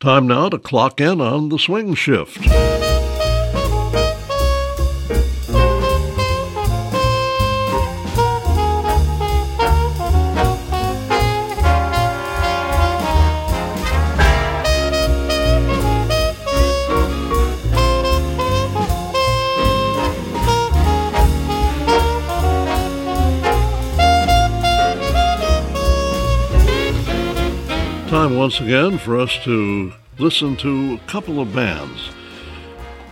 Time now to clock in on the swing shift. Once again for us to listen to a couple of bands.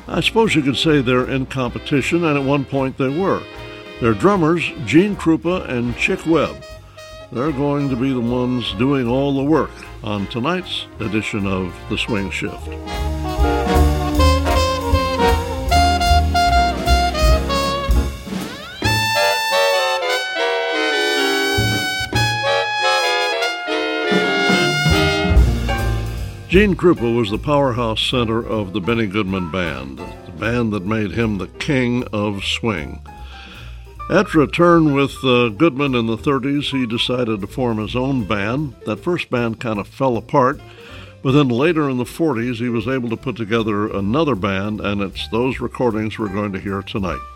I suppose you could say they're in competition, and at one point they were. They're drummers Gene Krupa and Chick Webb. They're going to be the ones doing all the work on tonight's edition of The Swing Shift. Gene Krupa was the powerhouse center of the Benny Goodman Band, the band that made him the king of swing. After a turn with uh, Goodman in the 30s, he decided to form his own band. That first band kind of fell apart, but then later in the 40s, he was able to put together another band, and it's those recordings we're going to hear tonight.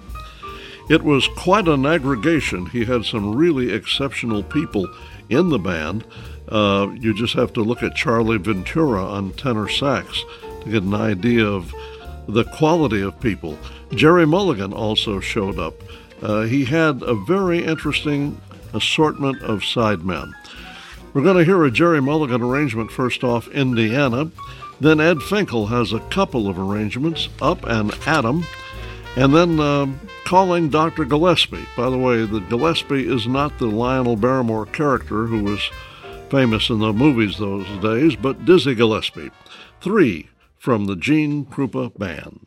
It was quite an aggregation. He had some really exceptional people in the band. Uh, you just have to look at Charlie Ventura on tenor sax to get an idea of the quality of people. Gerry Mulligan also showed up. Uh, he had a very interesting assortment of sidemen. We're going to hear a Gerry Mulligan arrangement first off, Indiana. Then Ed Finckel has a couple of arrangements, Up and Atom. And then uh, Calling Dr. Gillespie. By the way, the Gillespie is not the Lionel Barrymore character who was famous in the movies those days, but Dizzy Gillespie. Three from the Gene Krupa Band.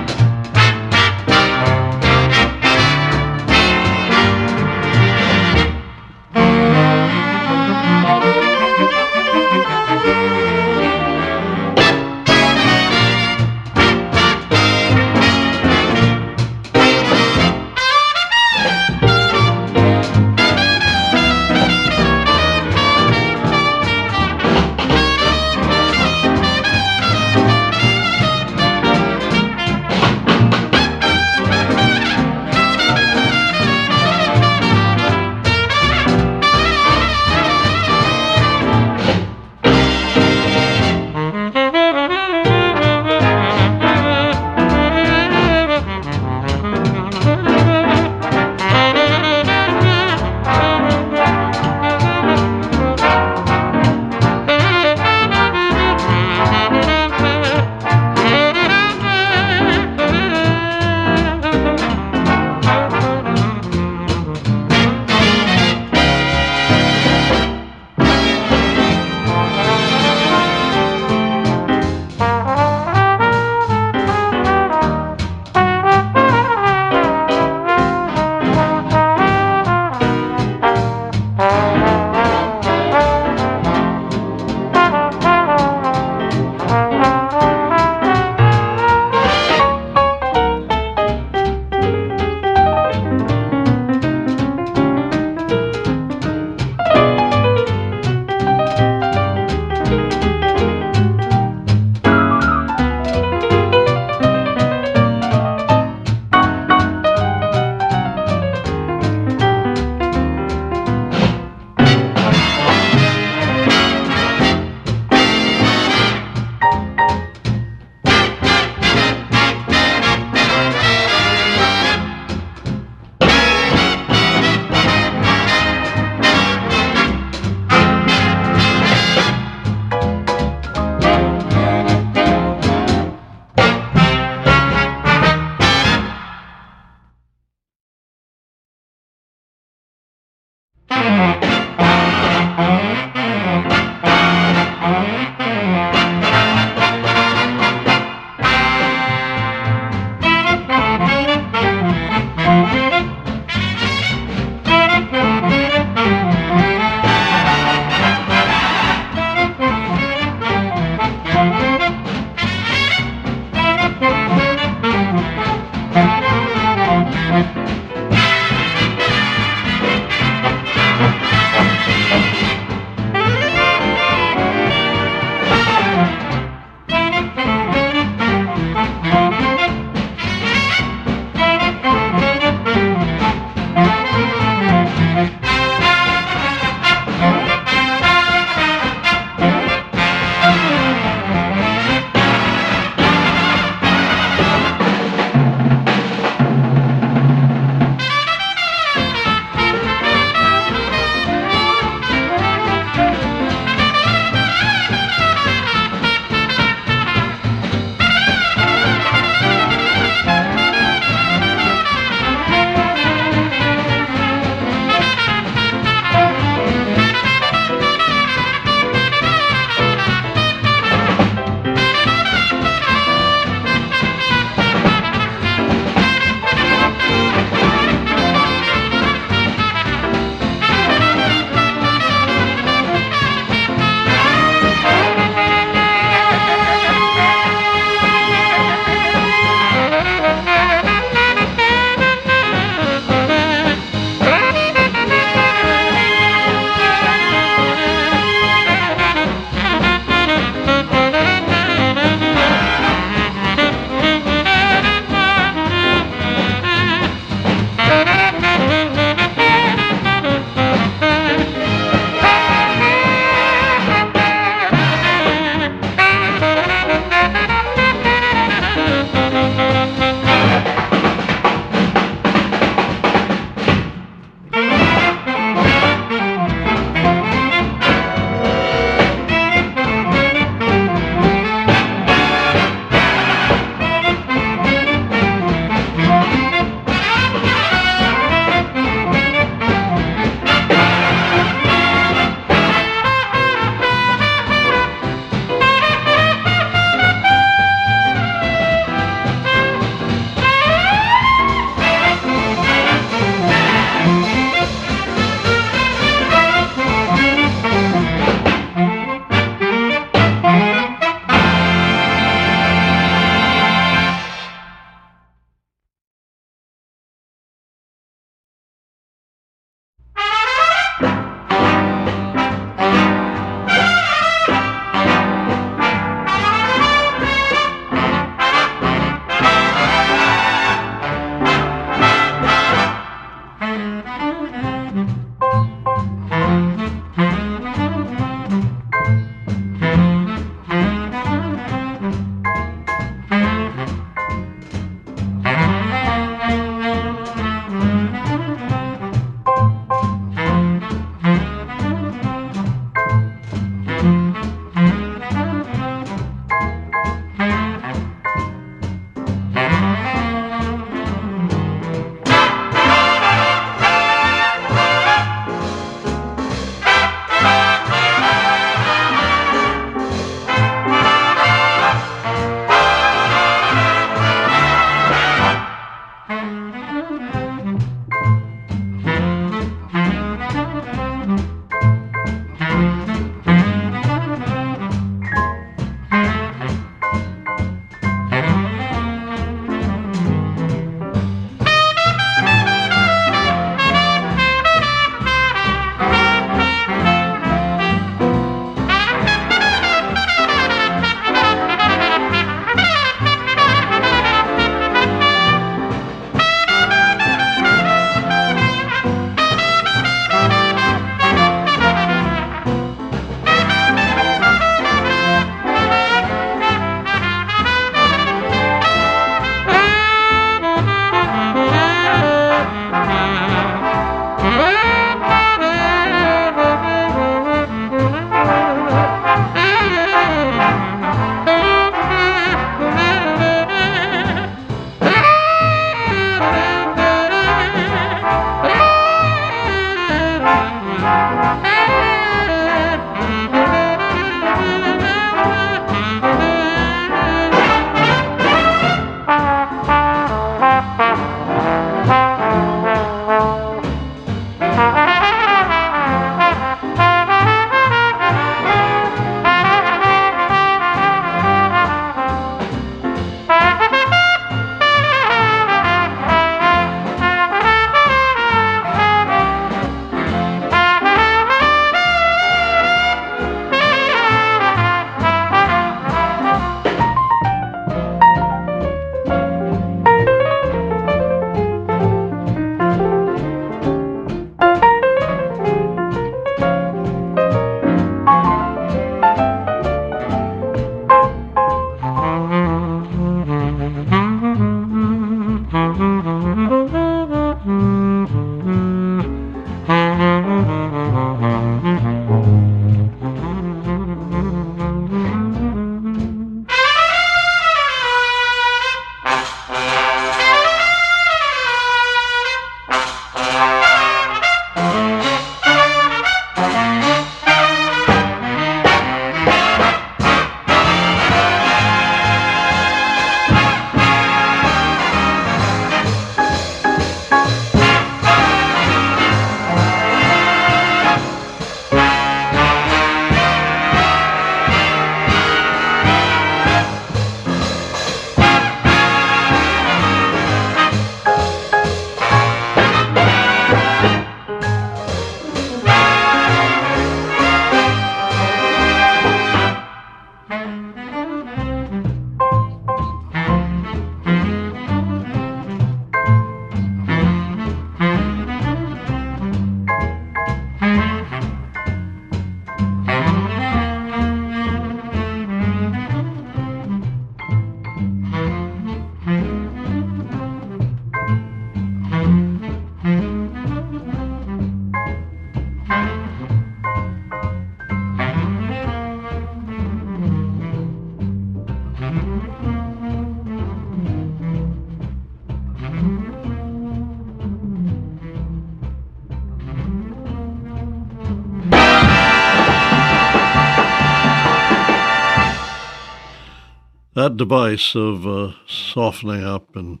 That device of uh, softening up and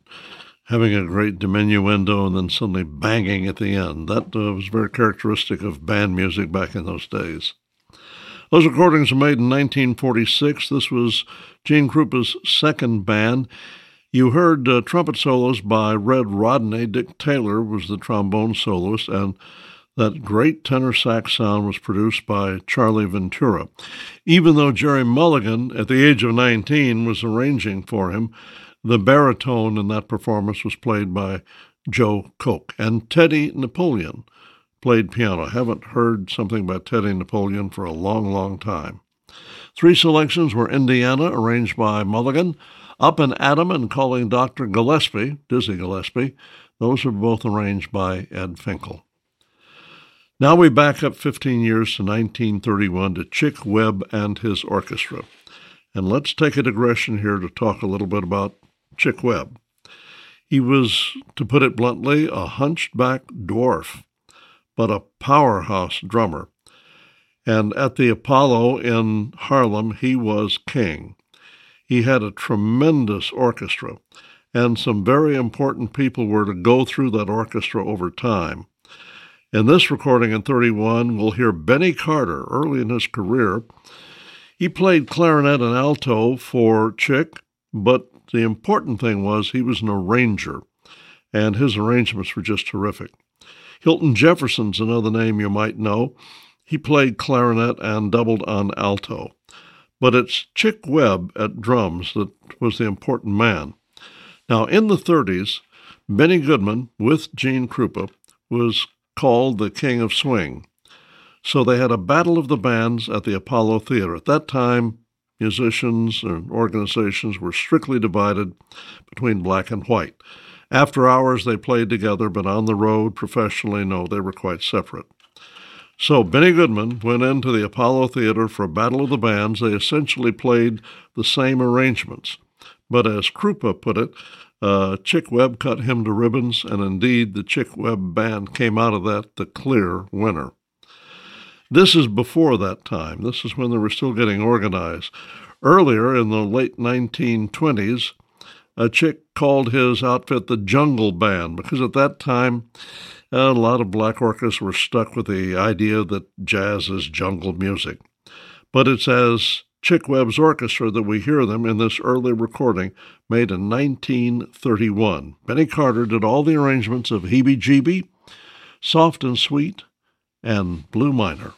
having a great diminuendo and then suddenly banging at the end, that uh, was very characteristic of band music back in those days. Those recordings were made in 1946. This was Gene Krupa's second band. You heard uh, trumpet solos by Red Rodney. Dick Taylor was the trombone soloist, and that great tenor sax sound was produced by Charlie Ventura. Even though Gerry Mulligan, at the age of 19, was arranging for him, the baritone in that performance was played by Joe Koch. And Teddy Napoleon played piano. Haven't heard something by Teddy Napoleon for a long, long time. Three selections were Indiana, arranged by Mulligan, Up and Atom and Calling Dr. Gillespie, Dizzy Gillespie. Those were both arranged by Ed Finckel. Now we back up 15 years to 1931 to Chick Webb and his orchestra. And let's take a digression here to talk a little bit about Chick Webb. He was, to put it bluntly, a hunchback dwarf, but a powerhouse drummer. And at the Apollo in Harlem, he was king. He had a tremendous orchestra, and some very important people were to go through that orchestra over time. In this recording in 31, we'll hear Benny Carter early in his career. He played clarinet and alto for Chick, but the important thing was he was an arranger, and his arrangements were just terrific. Hilton Jefferson's another name you might know. He played clarinet and doubled on alto. But it's Chick Webb at drums that was the important man. Now, in the 30s, Benny Goodman, with Gene Krupa, was called the King of Swing. So they had a battle of the bands at the Apollo Theater. At that time, musicians and organizations were strictly divided between black and white. After hours, they played together, but on the road, professionally, no, they were quite separate. So Benny Goodman went into the Apollo Theater for a battle of the bands. They essentially played the same arrangements. But as Krupa put it, uh, Chick Webb cut him to ribbons, and indeed the Chick Webb band came out of that the clear winner. This is before that time. This is when they were still getting organized. Earlier, in the late 1920s, a Chick called his outfit the Jungle Band because at that time, a lot of black orchestras were stuck with the idea that jazz is jungle music. But it's as Chick Webb's orchestra that we hear them in this early recording made in 1931. Benny Carter did all the arrangements of Heebie Jeebie, Soft and Sweet, and Blue Minor.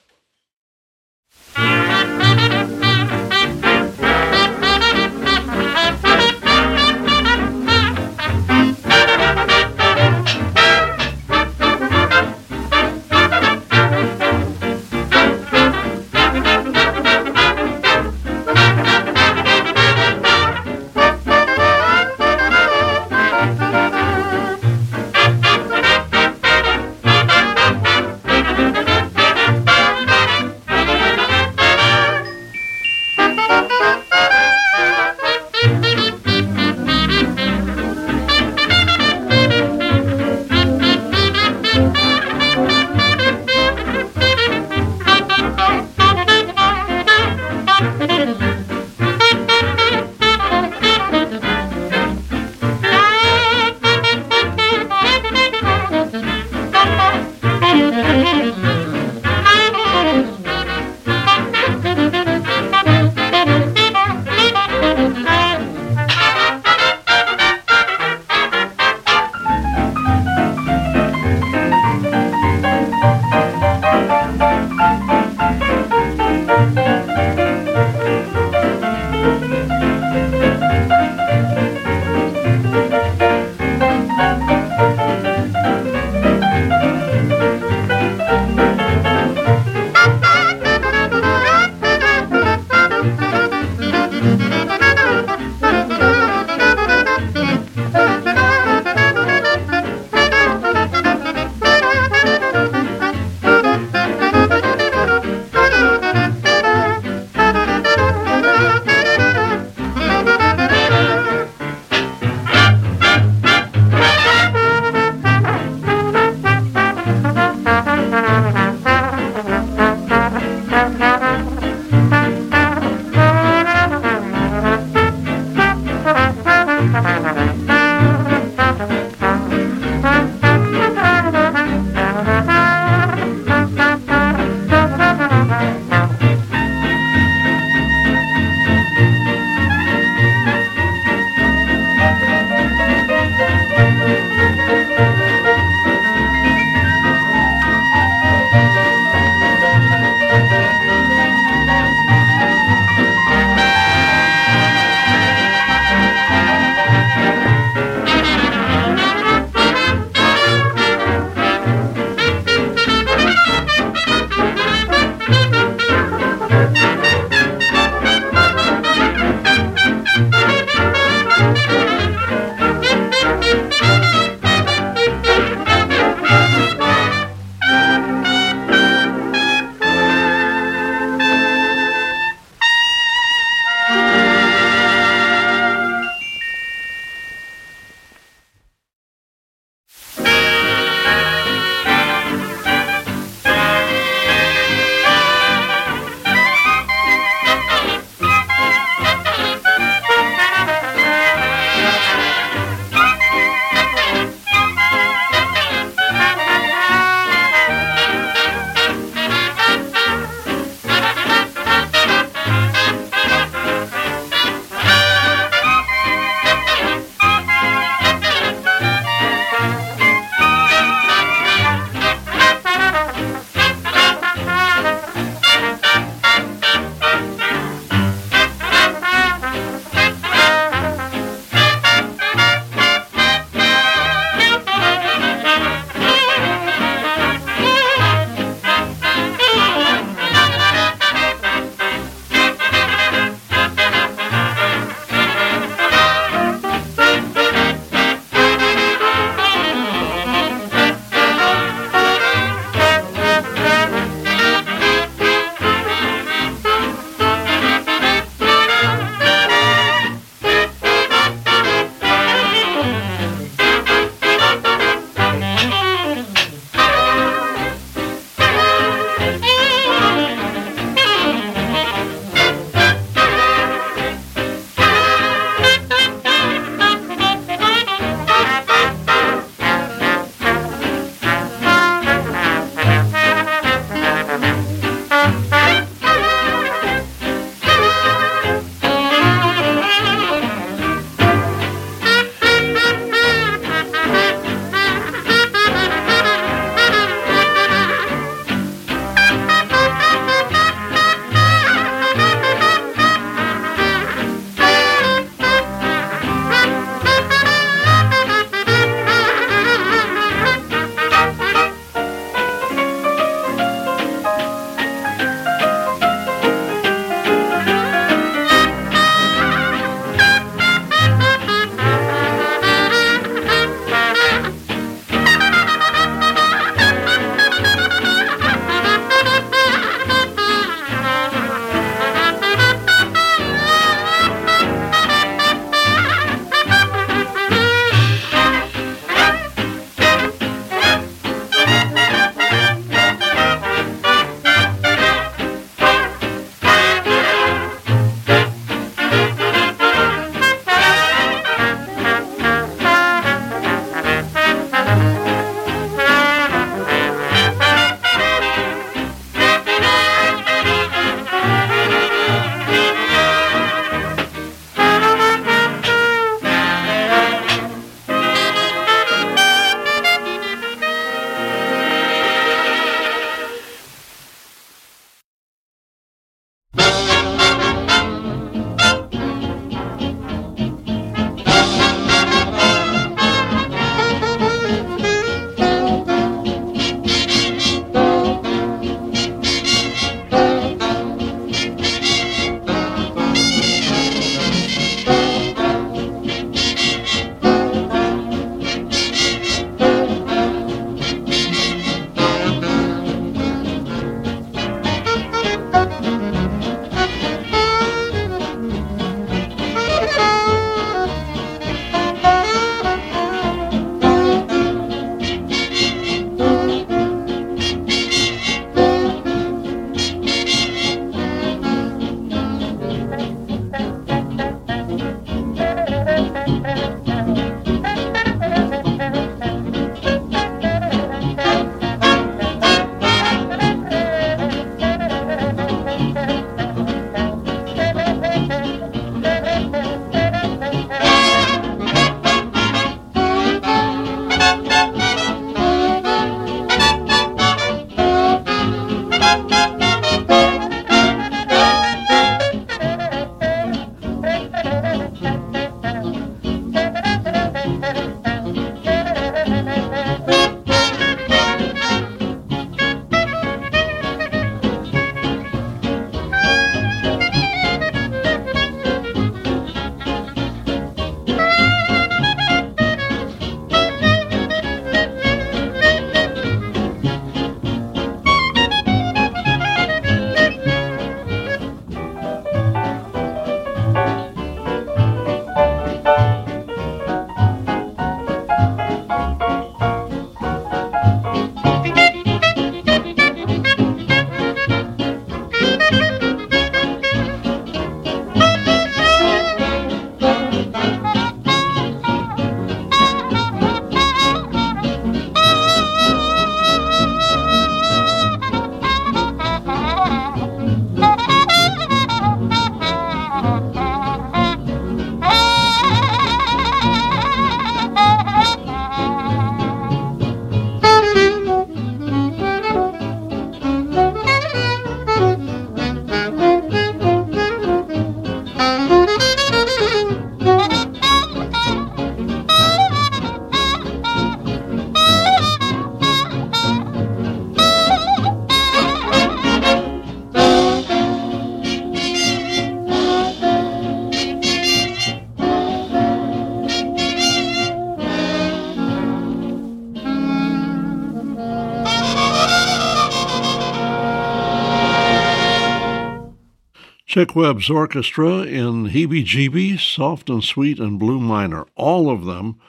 Chick Webb's orchestra in Heebie Jeebie, Soft and Sweet, and Blue Minor, all of them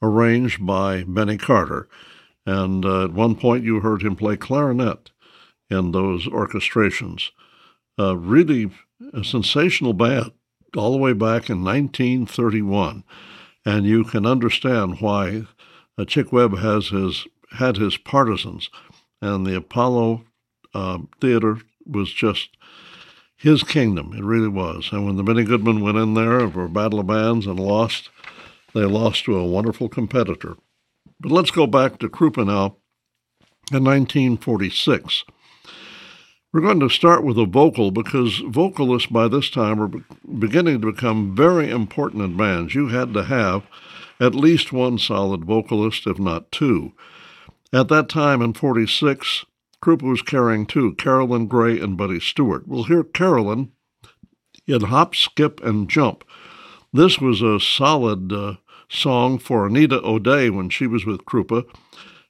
arranged by Benny Carter. And uh, at one point, you heard him play clarinet in those orchestrations. Uh, really a sensational band all the way back in 1931. And you can understand why uh, Chick Webb has his, had his partisans. And the Apollo uh, Theater was just his kingdom. It really was. And when the Benny Goodman went in there for battle of bands and lost, they lost to a wonderful competitor. But let's go back to Krupa now in 1946. We're going to start with a vocal because vocalists by this time are beginning to become very important in bands. You had to have at least one solid vocalist, if not two. At that time in 46, Krupa was carrying two, Carolyn Grey and Buddy Stewart. We'll hear Carolyn in Hop, Skip, and Jump. This was a solid uh, song for Anita O'Day when she was with Krupa,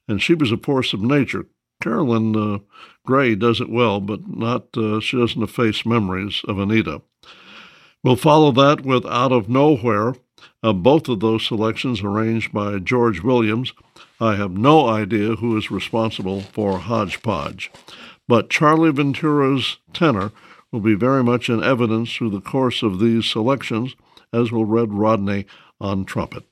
and she was a force of nature. Carolyn uh, Grey does it well, but not uh, she doesn't efface memories of Anita. We'll follow that with Out of Nowhere, uh, both of those selections arranged by George Williams. I have no idea who is responsible for Hodgepodge, but Charlie Ventura's tenor will be very much in evidence through the course of these selections, as will Red Rodney on trumpet.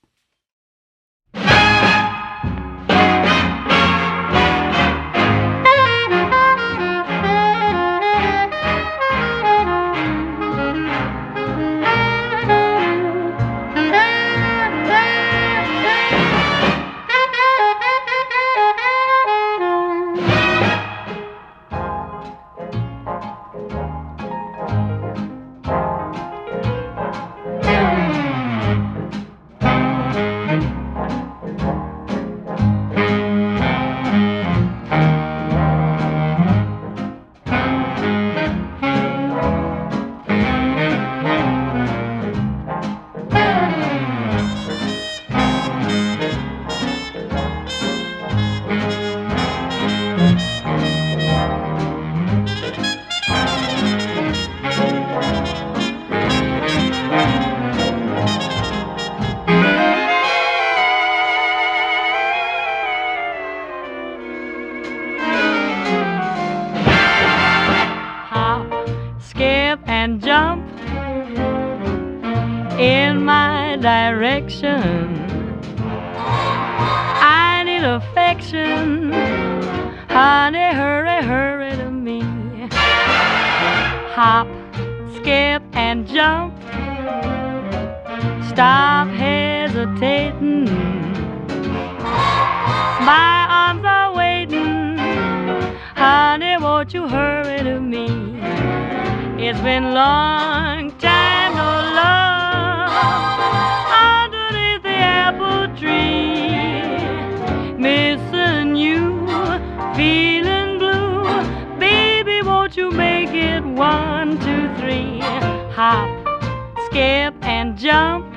I need affection. Honey, hurry, hurry to me. Hop, skip, and jump. Stop hesitating. My arms are waiting. Honey, won't you hurry to me? It's been long time, no love. tree. Missing you, feeling blue. Baby, won't you make it one, two, three? Hop, skip, and jump.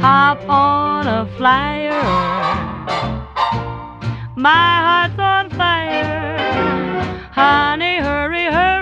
Hop on a flyer. My heart's on fire. Honey, hurry, hurry.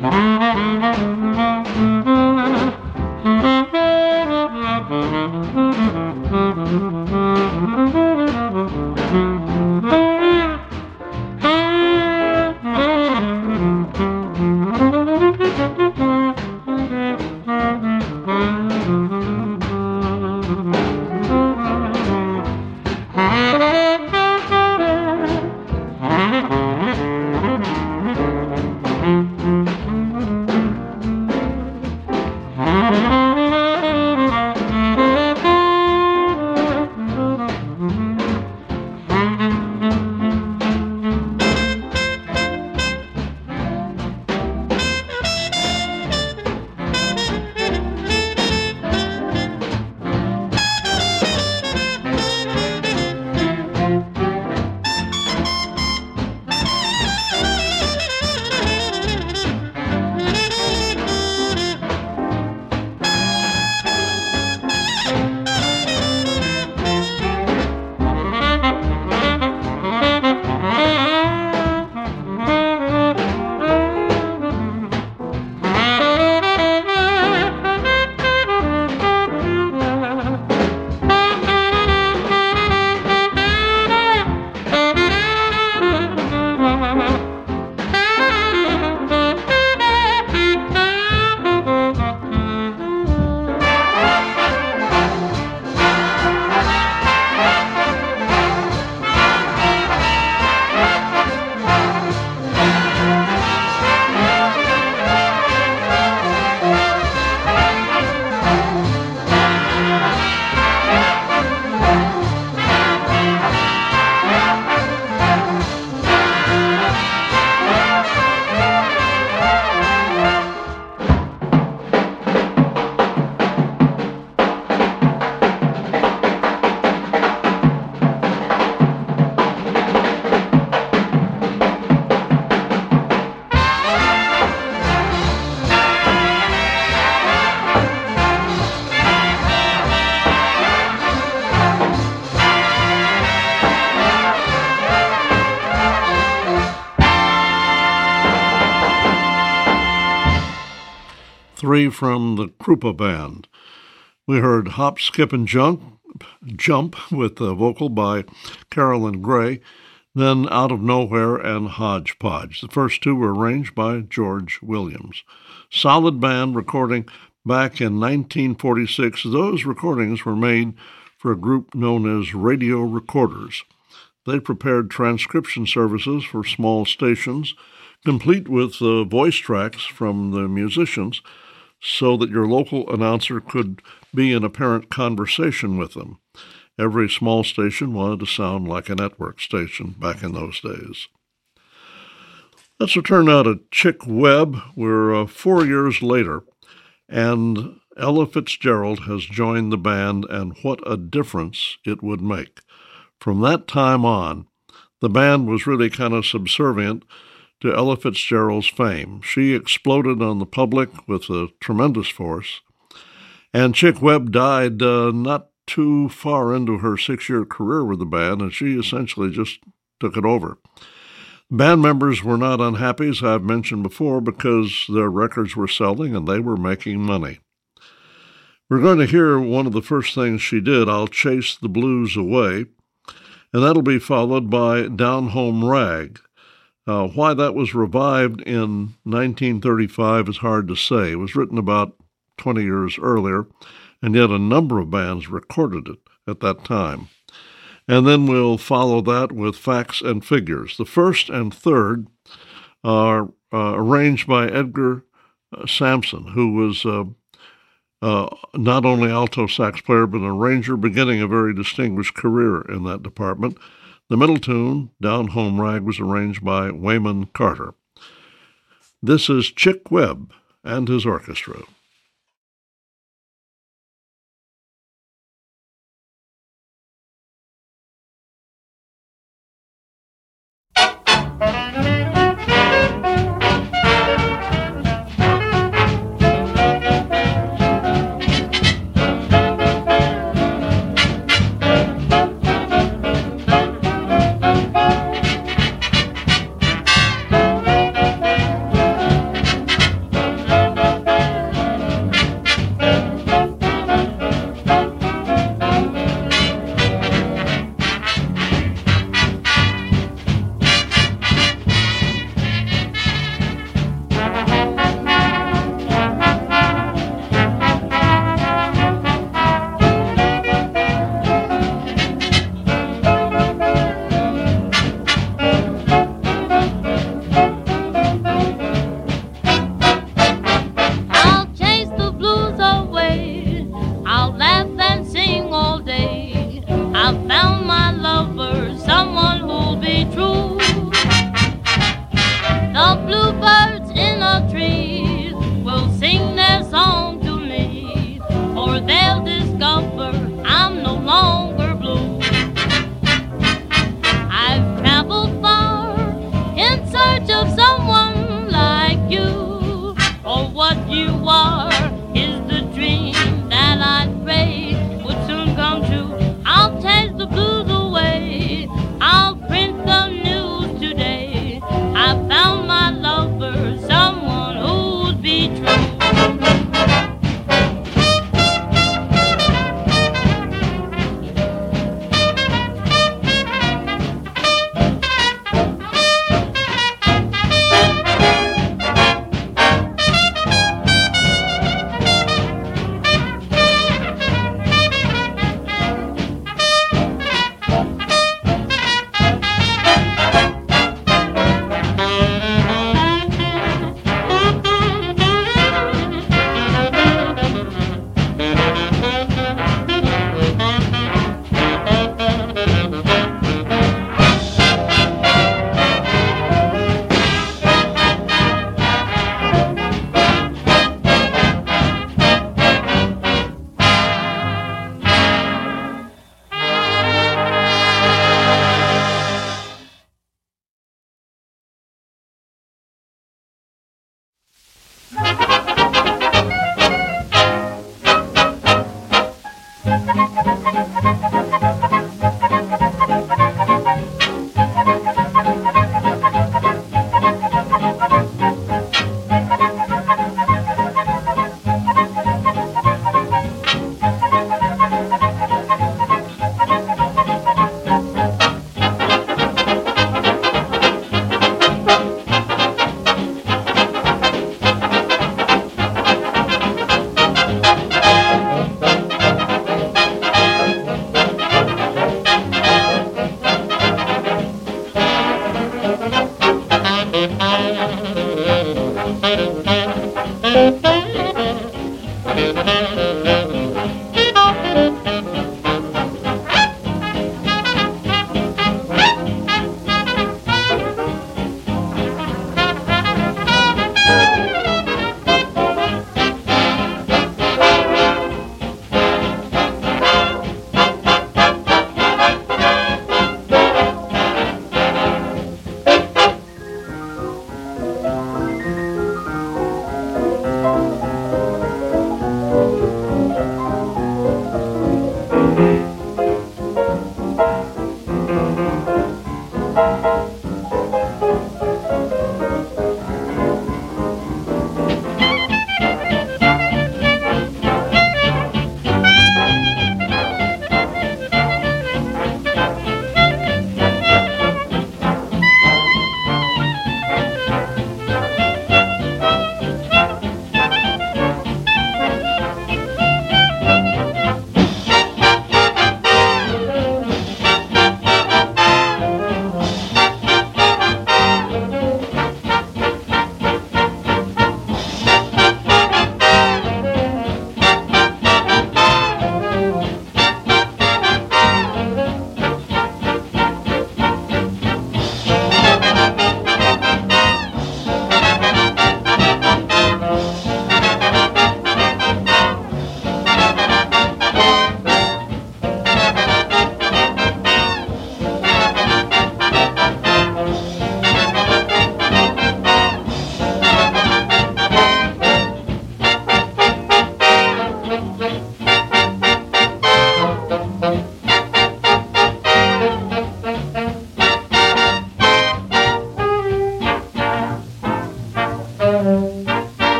Mm-hmm. From the Krupa Band. We heard Hop, Skip, and Jump, Jump with a vocal by Carolyn Grey, then Out of Nowhere and Hodgepodge. The first two were arranged by George Williams. Solid band recording back in 1946. Those recordings were made for a group known as Radio Recorders. They prepared transcription services for small stations, complete with uh, voice tracks from the musicians, so that your local announcer could be in apparent conversation with them. Every small station wanted to sound like a network station back in those days. Let's return now to Chick Webb. We're uh, four years later, and Ella Fitzgerald has joined the band, and what a difference it would make. From that time on, the band was really kind of subservient to Ella Fitzgerald's fame. She exploded on the public with a tremendous force, and Chick Webb died uh, not too far into her six year career with the band, and she essentially just took it over. Band members were not unhappy, as I've mentioned before, because their records were selling and they were making money. We're going to hear one of the first things she did, I'll Chase the Blues Away, and that'll be followed by Down Home Rag. Uh, why that was revived in 1935 is hard to say. It was written about 20 years earlier, and yet a number of bands recorded it at that time. And then we'll follow that with facts and figures. The first and third are uh, arranged by Edgar uh, Sampson, who was uh, uh, not only alto sax player but an arranger, beginning a very distinguished career in that department. The middle tune, Down Home Rag, was arranged by Wayman Carver. This is Chick Webb and his orchestra.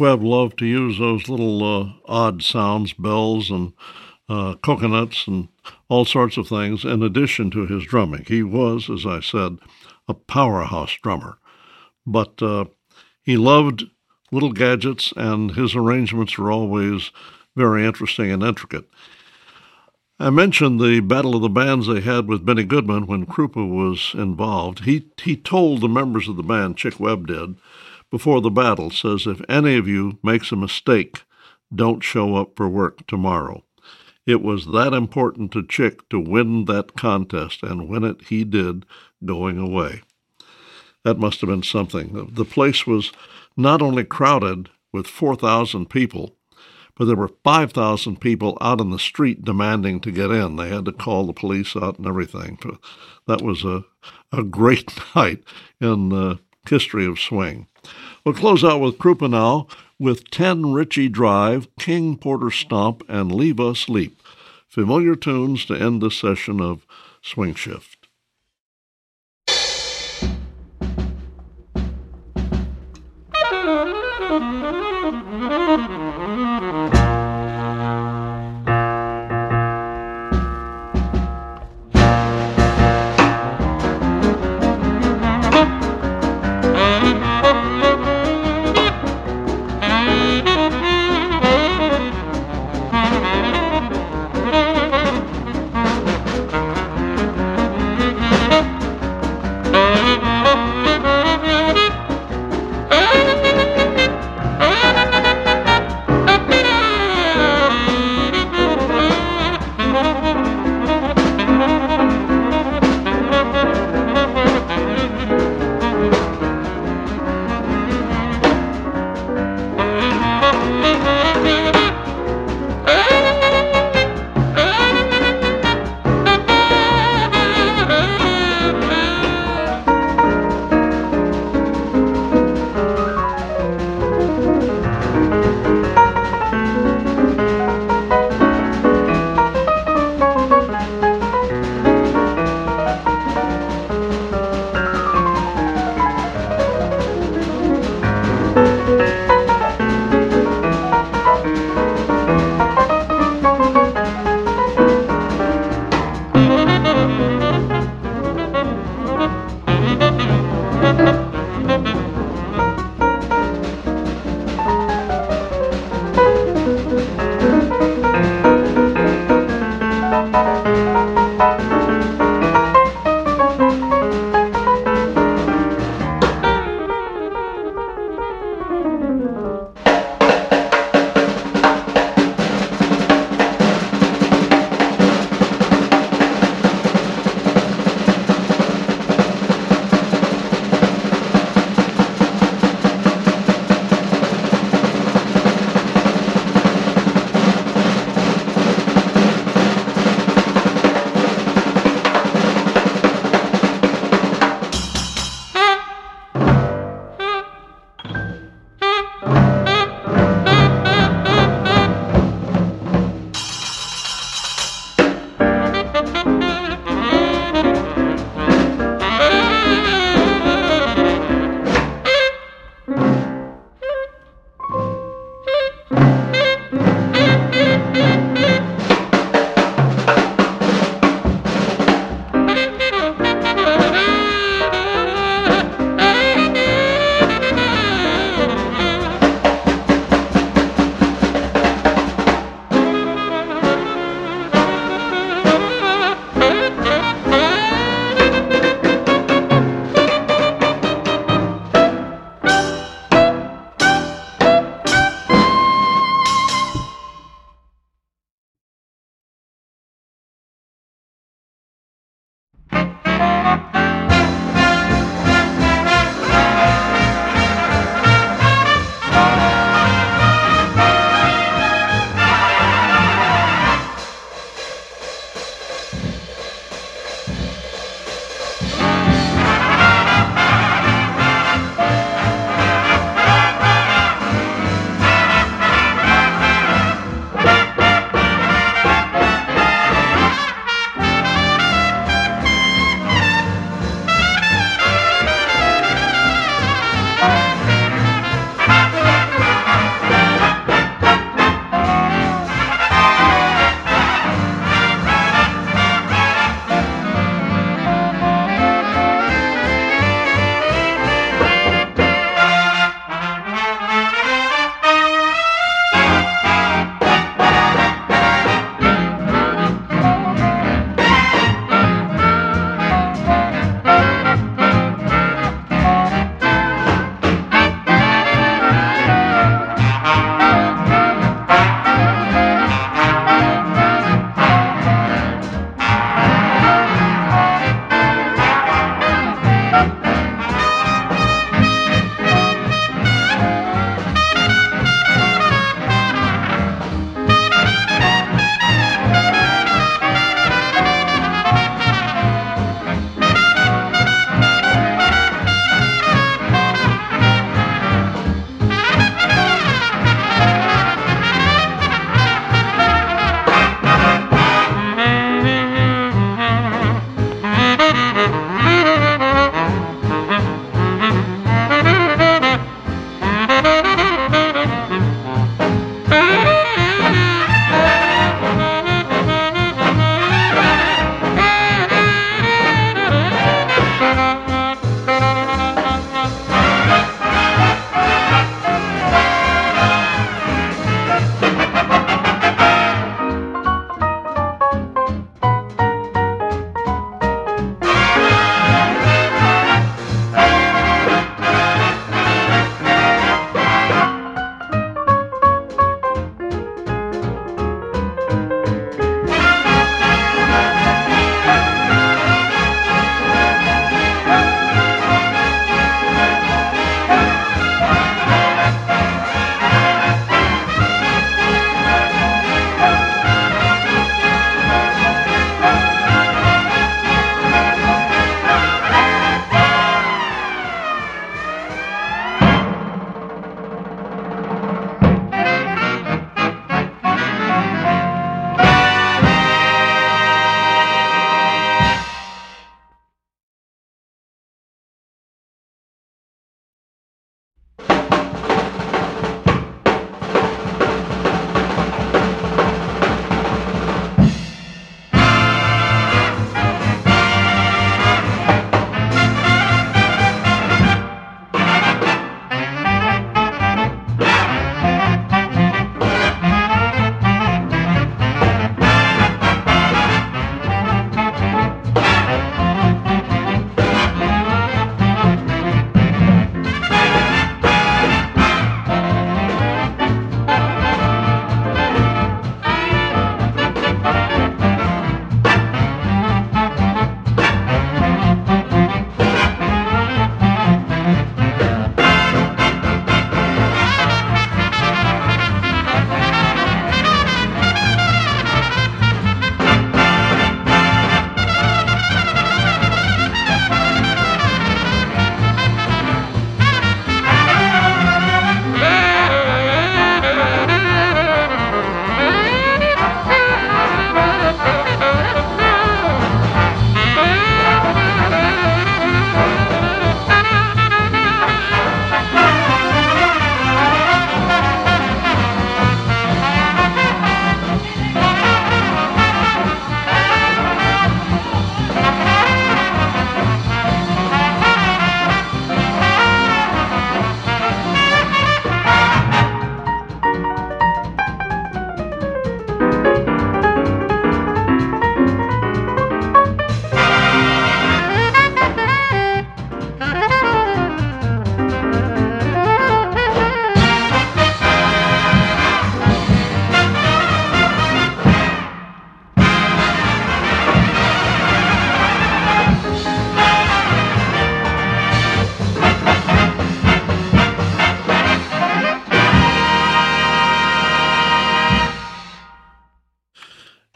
Webb loved to use those little uh, odd sounds, bells and uh, coconuts and all sorts of things in addition to his drumming. He was, as I said, a powerhouse drummer. But uh, he loved little gadgets, and his arrangements were always very interesting and intricate. I mentioned the Battle of the Bands they had with Benny Goodman when Krupa was involved. He he told the members of the band, Chick Webb did, before the battle, says if any of you makes a mistake, don't show up for work tomorrow. It was that important to Chick to win that contest, and win it he did, going away. That must have been something. The place was not only crowded with 4,000 people, but there were 5,000 people out in the street demanding to get in. They had to call the police out and everything. That was a, a great night in the history of swing. We'll close out with Krupa now with 10 Ritchie Drive, King Porter Stomp, and Leave Us Leap. Familiar tunes to end this session of Swing Shift.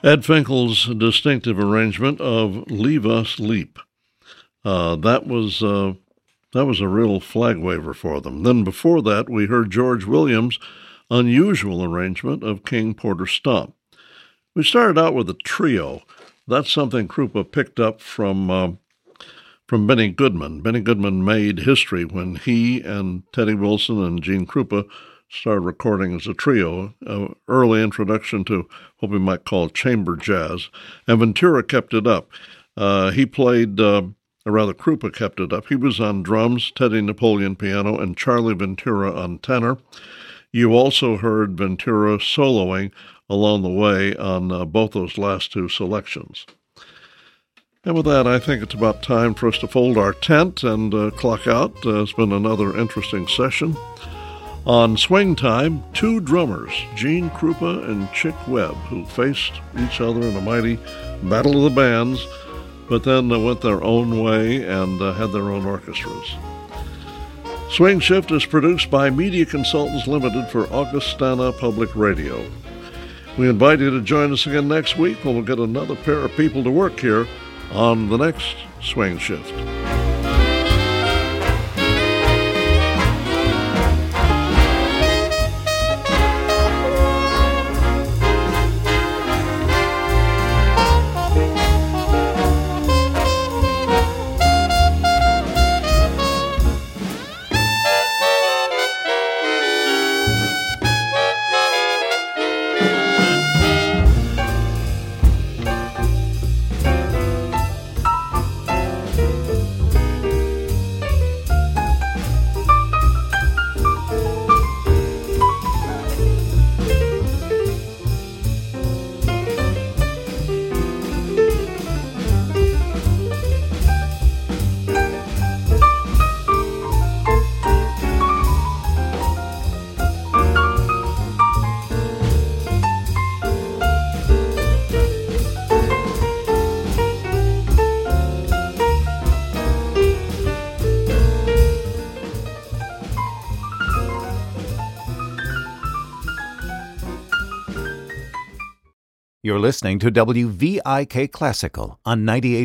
Ed Finckel's distinctive arrangement of "Leave Us Leap." Uh, that was uh, that was a real flag waver for them. Then before that, we heard George Williams' unusual arrangement of King Porter Stomp. We started out with a trio. That's something Krupa picked up from uh, from Benny Goodman. Benny Goodman made history when he and Teddy Wilson and Gene Krupa started recording as a trio, an early introduction to what we might call chamber jazz. And Ventura kept it up. Uh, he played, uh, or rather, Krupa kept it up. He was on drums, Teddy Napoleon piano, and Charlie Ventura on tenor. You also heard Ventura soloing along the way on uh, both those last two selections. And with that, I think it's about time for us to fold our tent and uh, clock out. Uh, it's been another interesting session. On Swing Time, two drummers, Gene Krupa and Chick Webb, who faced each other in a mighty battle of the bands, but then went their own way and uh, had their own orchestras. Swing Shift is produced by Media Consultants Limited for Augustana Public Radio. We invite you to join us again next week when we'll get another pair of people to work here on the next Swing Shift. Listening to WVIK Classical on 98.